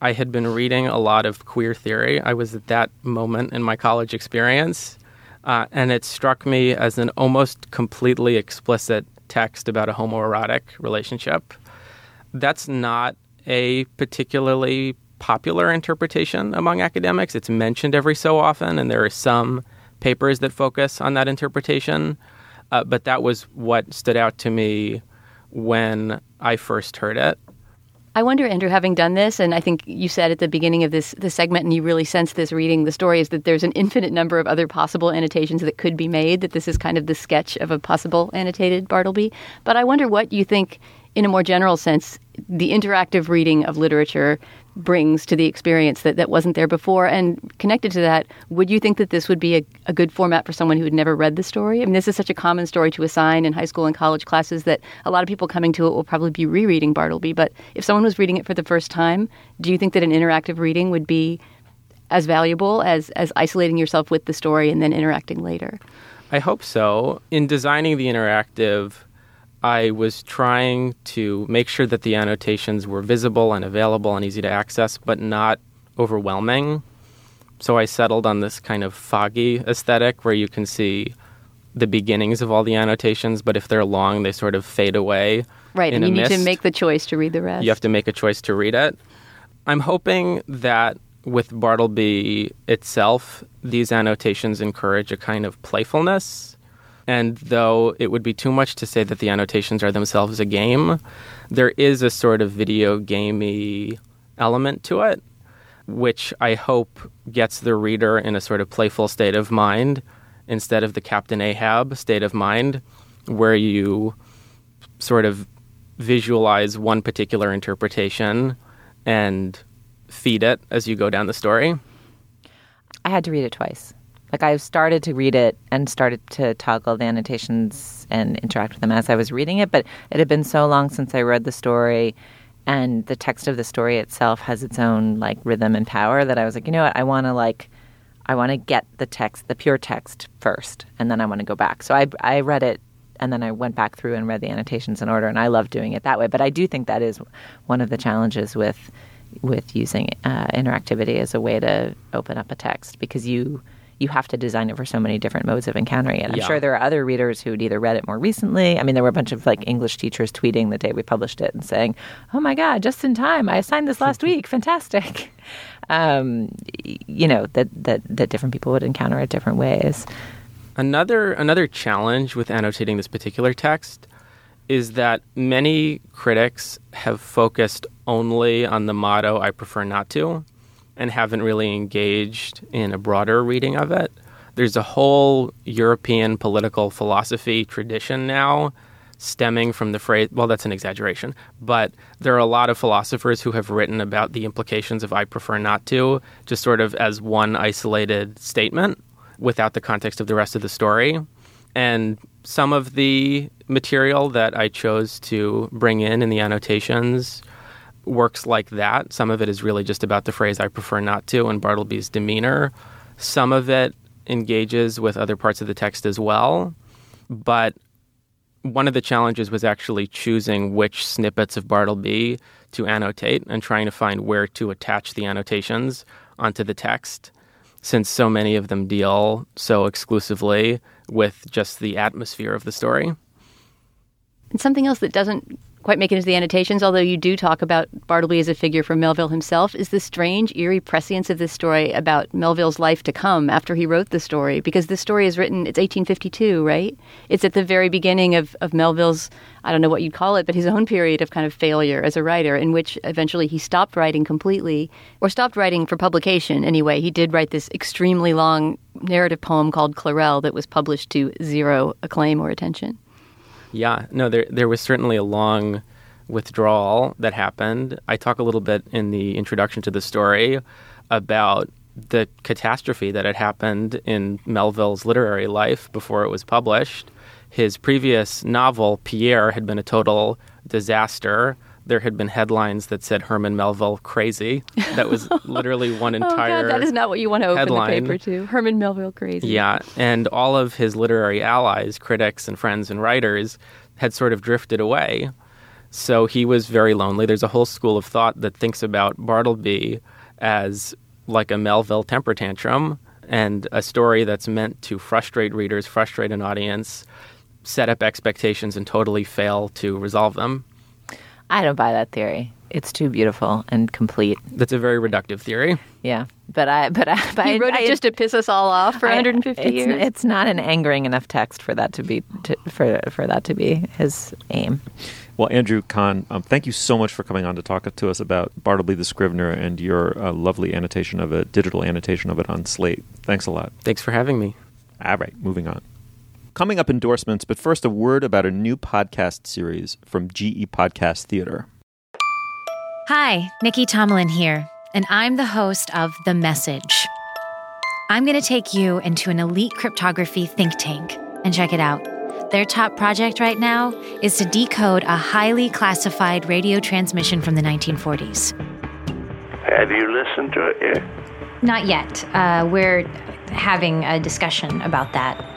I had been reading a lot of queer theory. I was at that moment in my college experience, uh, and it struck me as an almost completely explicit text about a homoerotic relationship. That's not a particularly popular interpretation among academics. It's mentioned every so often, and there are some papers that focus on that interpretation. Uh, but that was what stood out to me when I first heard it. I wonder, Andrew, having done this, and I think you said at the beginning of this this segment, and you really sense this reading the story, is that there's an infinite number of other possible annotations that could be made. That this is kind of the sketch of a possible annotated Bartleby. But I wonder what you think, in a more general sense, the interactive reading of literature brings to the experience that, that wasn't there before. And connected to that, would you think that this would be a, a good format for someone who had never read the story? I mean, this is such a common story to assign in high school and college classes that a lot of people coming to it will probably be rereading Bartleby. But if someone was reading it for the first time, do you think that an interactive reading would be as valuable as, as isolating yourself with the story and then interacting later? I hope so. In designing the interactive, I was trying to make sure that the annotations were visible and available and easy to access, but not overwhelming. So I settled on this kind of foggy aesthetic where you can see the beginnings of all the annotations, but if they're long, they sort of fade away. Right, and you need mist. to make the choice to read the rest. You have to make a choice to read it. I'm hoping that with Bartleby itself, these annotations encourage a kind of playfulness. And though it would be too much to say that the annotations are themselves a game, there is a sort of video gamey element to it, which I hope gets the reader in a sort of playful state of mind instead of the Captain Ahab state of mind, where you sort of visualize one particular interpretation and feed it as you go down the story. I had to read it twice. Like I started to read it and started to toggle the annotations and interact with them as I was reading it, but it had been so long since I read the story and the text of the story itself has its own like rhythm and power that I was like, you know what, I want to like I want to get the text, the pure text first, and then I want to go back. So I I read it and then I went back through and read the annotations in order and I love doing it that way, but I do think that is one of the challenges with with using uh, interactivity as a way to open up a text because you you have to design it for so many different modes of encountering it. I'm Yeah. sure there are other readers who'd either read it more recently. I mean, there were a bunch of like English teachers tweeting the day we published it and saying, "Oh my God, just in time! I assigned this last week. Fantastic!" Um, you know that that that different people would encounter it different ways. Another another challenge with annotating this particular text is that many critics have focused only on the motto I prefer not to and haven't really engaged in a broader reading of it. There's a whole European political philosophy tradition now stemming from the phrase well that's an exaggeration but there are a lot of philosophers who have written about the implications of I prefer not to just sort of as one isolated statement without the context of the rest of the story and some of the material that I chose to bring in in the annotations works like that. Some of it is really just about the phrase I prefer not to and Bartleby's demeanor. Some of it engages with other parts of the text as well. But one of the challenges was actually choosing which snippets of Bartleby to annotate and trying to find where to attach the annotations onto the text since so many of them deal so exclusively with just the atmosphere of the story. And something else that doesn't quite make it into the annotations, although you do talk about Bartleby as a figure from Melville himself, is the strange, eerie prescience of this story about Melville's life to come after he wrote the story. Because this story is written, it's 1852, right? It's at the very beginning of, of Melville's, I don't know what you'd call it, but his own period of kind of failure as a writer, in which eventually he stopped writing completely, or stopped writing for publication anyway. He did write this extremely long narrative poem called Clarel that was published to zero acclaim or attention. Yeah, no, there there was certainly a long withdrawal that happened. I talk a little bit in the introduction to the story about the catastrophe that had happened in Melville's literary life before it was published. His previous novel, Pierre, had been a total disaster. There had been headlines that said Herman Melville crazy. That was literally one entire oh God, that is not what you want to open headline. the paper to. Herman Melville crazy. Yeah, and all of his literary allies, critics and friends and writers, had sort of drifted away. So he was very lonely. There's a whole school of thought that thinks about Bartleby as like a Melville temper tantrum and a story that's meant to frustrate readers, frustrate an audience, set up expectations, and totally fail to resolve them. I don't buy that theory. It's too beautiful and complete. That's a very reductive theory. Yeah, but I, but I, but He I- wrote it I- just to piss us all off for I- 150 it's, years. It's not an angering enough text for that to be to, for for that to be his aim. Well, Andrew Kahn, um, thank you so much for coming on to talk to us about Bartleby the Scrivener and your uh, lovely annotation of it, digital annotation of it on Slate. Thanks a lot. Thanks for having me. All right, moving on. Coming up endorsements, but first a word about a new podcast series from GE Podcast Theater. Hi, Nicky Tomalin here, and I'm the host of The Message. I'm going to take you into an elite cryptography think tank and check it out. Their top project right now is to decode a highly classified radio transmission from the 1940s. Have you listened to it yet? Not yet. Uh, we're having a discussion about that.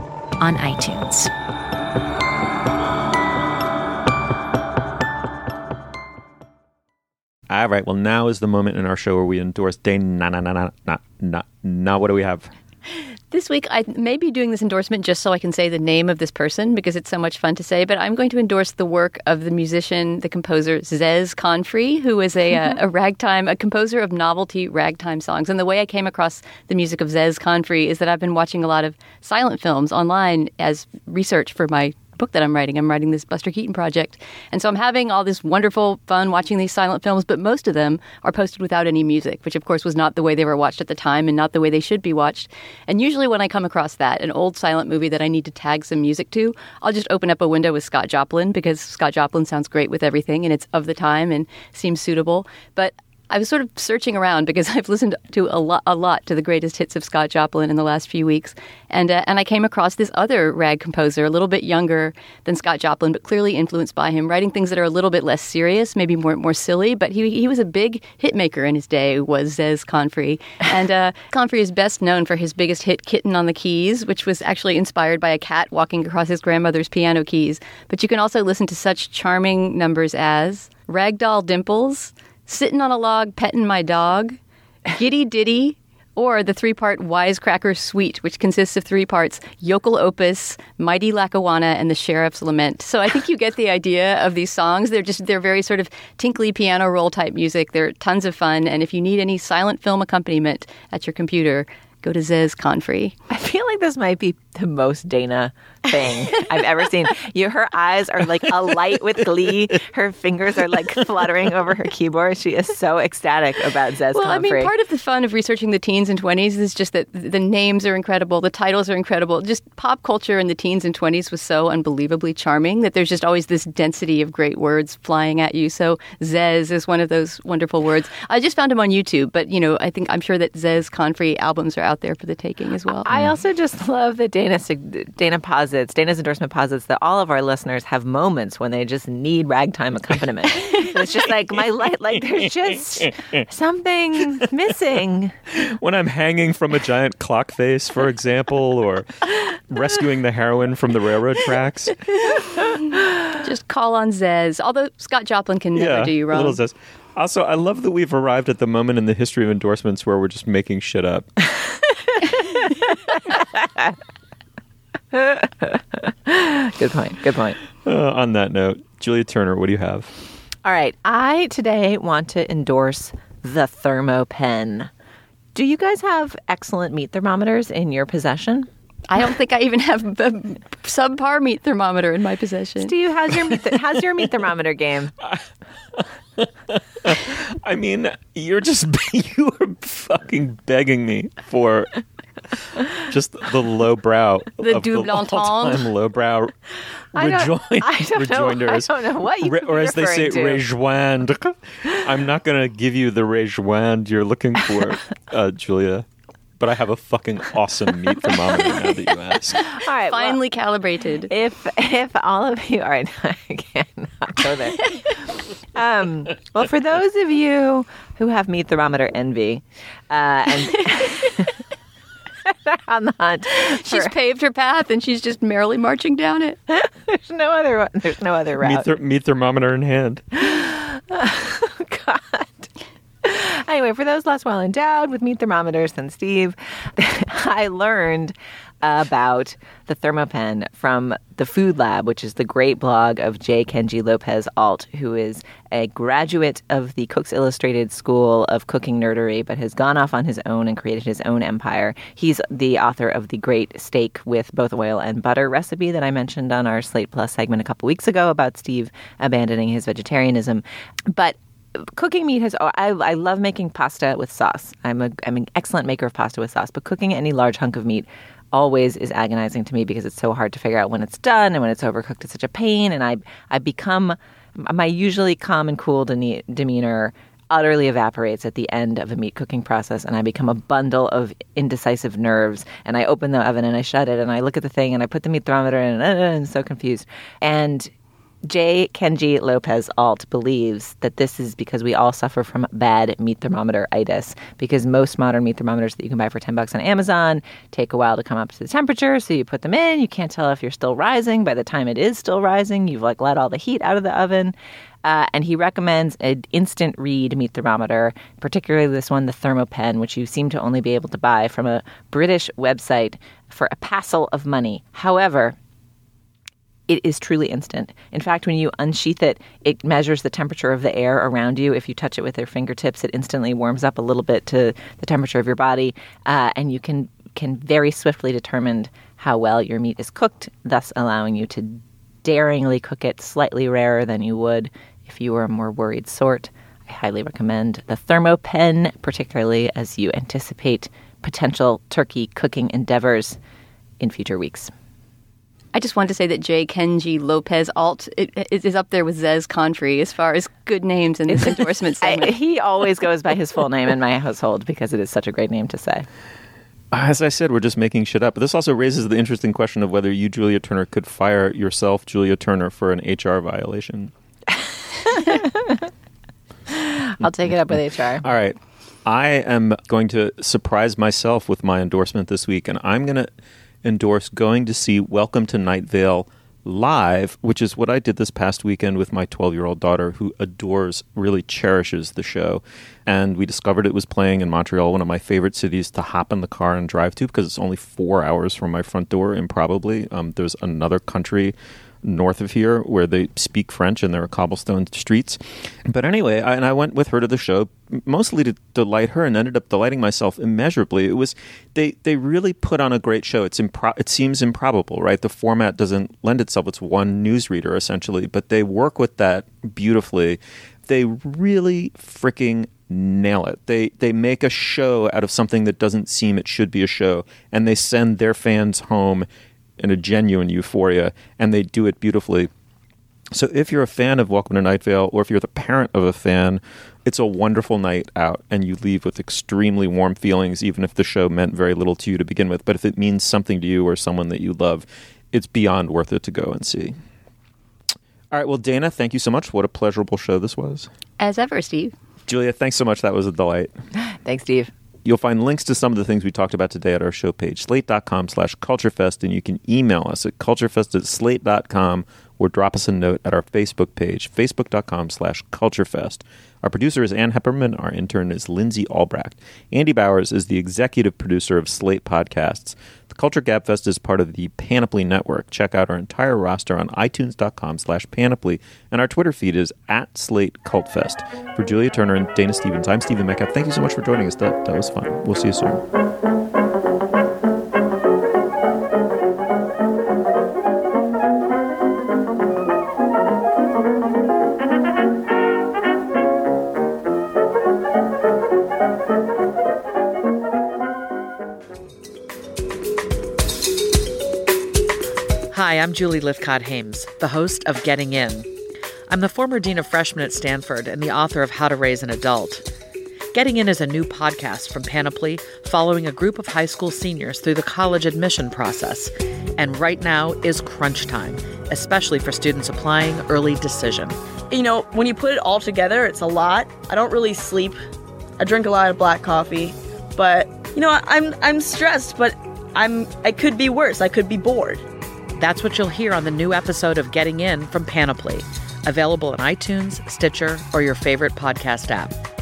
on iTunes. All right. Well, now is the moment in our show where we endorse Dana. Na, na, na, na, na, na, na. What do we have? This week, I may be doing this endorsement just so I can say the name of this person because it's so much fun to say. But I'm going to endorse the work of the musician, the composer Zez Confrey, who is a, uh, a ragtime, a composer of novelty ragtime songs. And the way I came across the music of Zez Confrey is that I've been watching a lot of silent films online as research for my book that I'm writing. I'm writing this Buster Keaton project. And so I'm having all this wonderful fun watching these silent films, but most of them are posted without any music, which of course was not the way they were watched at the time and not the way they should be watched. And usually when I come across that, an old silent movie that I need to tag some music to, I'll just open up a window with Scott Joplin because Scott Joplin sounds great with everything and it's of the time and seems suitable. But I was sort of searching around because I've listened to a lot, a lot to the greatest hits of Scott Joplin in the last few weeks, and uh, and I came across this other rag composer, a little bit younger than Scott Joplin, but clearly influenced by him, writing things that are a little bit less serious, maybe more more silly. But he he was a big hit maker in his day. Was Zez Confrey, and uh, Confrey is best known for his biggest hit, "Kitten on the Keys," which was actually inspired by a cat walking across his grandmother's piano keys. But you can also listen to such charming numbers as "Ragdoll Dimples." Sitting on a Log Petting My Dog, Giddy Ditty, or the three part Wisecracker Suite, which consists of three parts Yokel Opus, Mighty Lackawanna, and the Sheriff's Lament. So I think you get the idea of these songs. They're just, they're very sort of tinkly piano roll type music. They're tons of fun. And if you need any silent film accompaniment at your computer, go to Zez Confrey. I feel like this might be the most Dana thing I've ever seen. You, her eyes are like alight with glee. Her fingers are like fluttering over her keyboard. She is so ecstatic about Zez Well, I mean, part of the fun of researching the teens and 20s is just that the names are incredible, the titles are incredible. Just pop culture in the teens and 20s was so unbelievably charming that there's just always this density of great words flying at you. So Zez is one of those wonderful words. I just found him on YouTube, but you know, I think I'm sure that Zez Confrey albums are out there for the taking as well. I also just love that Dana Dana posits, Dana's endorsement posits that all of our listeners have moments when they just need ragtime accompaniment. it's just like my light, like there's just something missing. when I'm hanging from a giant clock face, for example, or rescuing the heroine from the railroad tracks. just call on Zez. Although Scott Joplin can never do you wrong. little zest. Also, I love that we've arrived at the moment in the history of endorsements where we're just making shit up. Good point. Good point. Uh, on that note, Julia Turner, what do you have? All right. I today want to endorse the Thermopen. Do you guys have excellent meat thermometers in your possession? I don't think I even have a subpar meat thermometer in my possession. Steve, how's your meat th- how's your meat thermometer game? I mean, you're just you are fucking begging me for just the low brow, The double entendre. all-time low brow I don't- rejoin, I don't know- I don't know what you Re- could or as they say, referring to. rejoindre. I'm not going to give you the rejoindre you're looking for, uh, Julia. But I have a fucking awesome meat thermometer now that you ask. All right. well, Finely calibrated. if if all of you all right, I cannot go there. Um, well, for those of you who have meat thermometer envy, uh, and they're on the hunt, She's for- paved her path and she's just merrily marching down it. there's no other there's no other Meat, route. ther- meat thermometer in hand. oh, God. Anyway, for those less well endowed with meat thermometers than Steve, I learned about the Thermopen from the Food Lab, which is the great blog of J. Kenji Lopez Alt, who is a graduate of the Cooks Illustrated School of Cooking Nerdery, but has gone off on his own and created his own empire. He's the author of the great steak with both oil and butter recipe that I mentioned on our Slate Plus segment a couple weeks ago about Steve abandoning his vegetarianism. But cooking meat has I, I love making pasta with sauce i'm a i'm an excellent maker of pasta with sauce but cooking any large hunk of meat always is agonizing to me because it's so hard to figure out when it's done and when it's overcooked it's such a pain and i i become my usually calm and cool de- demeanor utterly evaporates at the end of a meat cooking process and I become a bundle of indecisive nerves and I open the oven and I shut it and I look at the thing and I put the meat thermometer in and, and so confused. And J. Kenji Lopez Alt believes that this is because we all suffer from bad meat thermometer itis. Because most modern meat thermometers that you can buy for 10 bucks on Amazon take a while to come up to the temperature. So you put them in, you can't tell if you're still rising. By the time it is still rising, you've like let all the heat out of the oven. Uh, and he recommends an instant read meat thermometer, particularly this one, the Thermopen, which you seem to only be able to buy from a British website for a passel of money. However, it is truly instant. In fact, when you unsheath it, it measures the temperature of the air around you. If you touch it with your fingertips, it instantly warms up a little bit to the temperature of your body, uh, and you can can very swiftly determine how well your meat is cooked, thus allowing you to daringly cook it slightly rarer than you would if you were a more worried sort. I highly recommend the Thermopen, particularly as you anticipate potential turkey cooking endeavors in future weeks. I just wanted to say that J. Kenji Lopez Alt is up there with Zez Confrey as far as good names in this endorsement segment. I, he always goes by his full name in my household because it is such a great name to say. As I said, we're just making shit up. But this also raises the interesting question of whether you, Julia Turner, could fire yourself, Julia Turner, for an HR violation. I'll take it up with HR. All right. I am going to surprise myself with my endorsement this week, and I'm going to endorse going to see Welcome to Night Vale live, which is what I did this past weekend with my 12 year old daughter, who adores, really cherishes the show. And we discovered it was playing in Montreal, one of my favorite cities to hop in the car and drive to because it's only four hours from my front door, improbably. Um, there's another country north of here where they speak French and there are cobblestone streets. But anyway, I, and I went with her to the show mostly to delight her and ended up delighting myself immeasurably. It was they they really put on a great show. It's impro- it seems improbable, right? The format doesn't lend itself. It's one newsreader essentially, but they work with that beautifully. They really freaking nail it. They they make a show out of something that doesn't seem it should be a show, and they send their fans home in a genuine euphoria, and they do it beautifully. So if you're a fan of Welcome to Night Vale, or if you're the parent of a fan, it's a wonderful night out, and you leave with extremely warm feelings, even if the show meant very little to you to begin with. But if it means something to you or someone that you love, it's beyond worth it to go and see. All right, well, Dana, thank you so much. What a pleasurable show this was. As ever, Steve. Julia, thanks so much. That was a delight. thanks, Steve. You'll find links to some of the things we talked about today at our show page, slate.com slash culturefest, and you can email us at culturefest at slate.com or drop us a note at our Facebook page, facebook.com slash culturefest. Our producer is Ann Heppermann. Our intern is Lindsay Albrecht. Andy Bowers is the executive producer of Slate Podcasts. The Culture Gabfest is part of the Panoply Network. Check out our entire roster on itunes.com slash panoply, and our Twitter feed is at Slate Cultfest. For Julia Turner and Dana Stevens, I'm Stephen Metcalf. Thank you so much for joining us. That, that was fun. We'll see you soon. Hi, I'm Julie Lythcott Haims, the host of Getting In. I'm the former dean of freshmen at Stanford and the author of How to Raise an Adult. Getting In is a new podcast from Panoply following a group of high school seniors through the college admission process. And right now is crunch time, especially for students applying early decision. You know, when you put it all together, it's a lot. I don't really sleep. I drink a lot of black coffee, but you know, I'm I'm stressed, but I'm I could be worse. I could be bored. That's what you'll hear on the new episode of Getting In from Panoply, available on iTunes, Stitcher, or your favorite podcast app.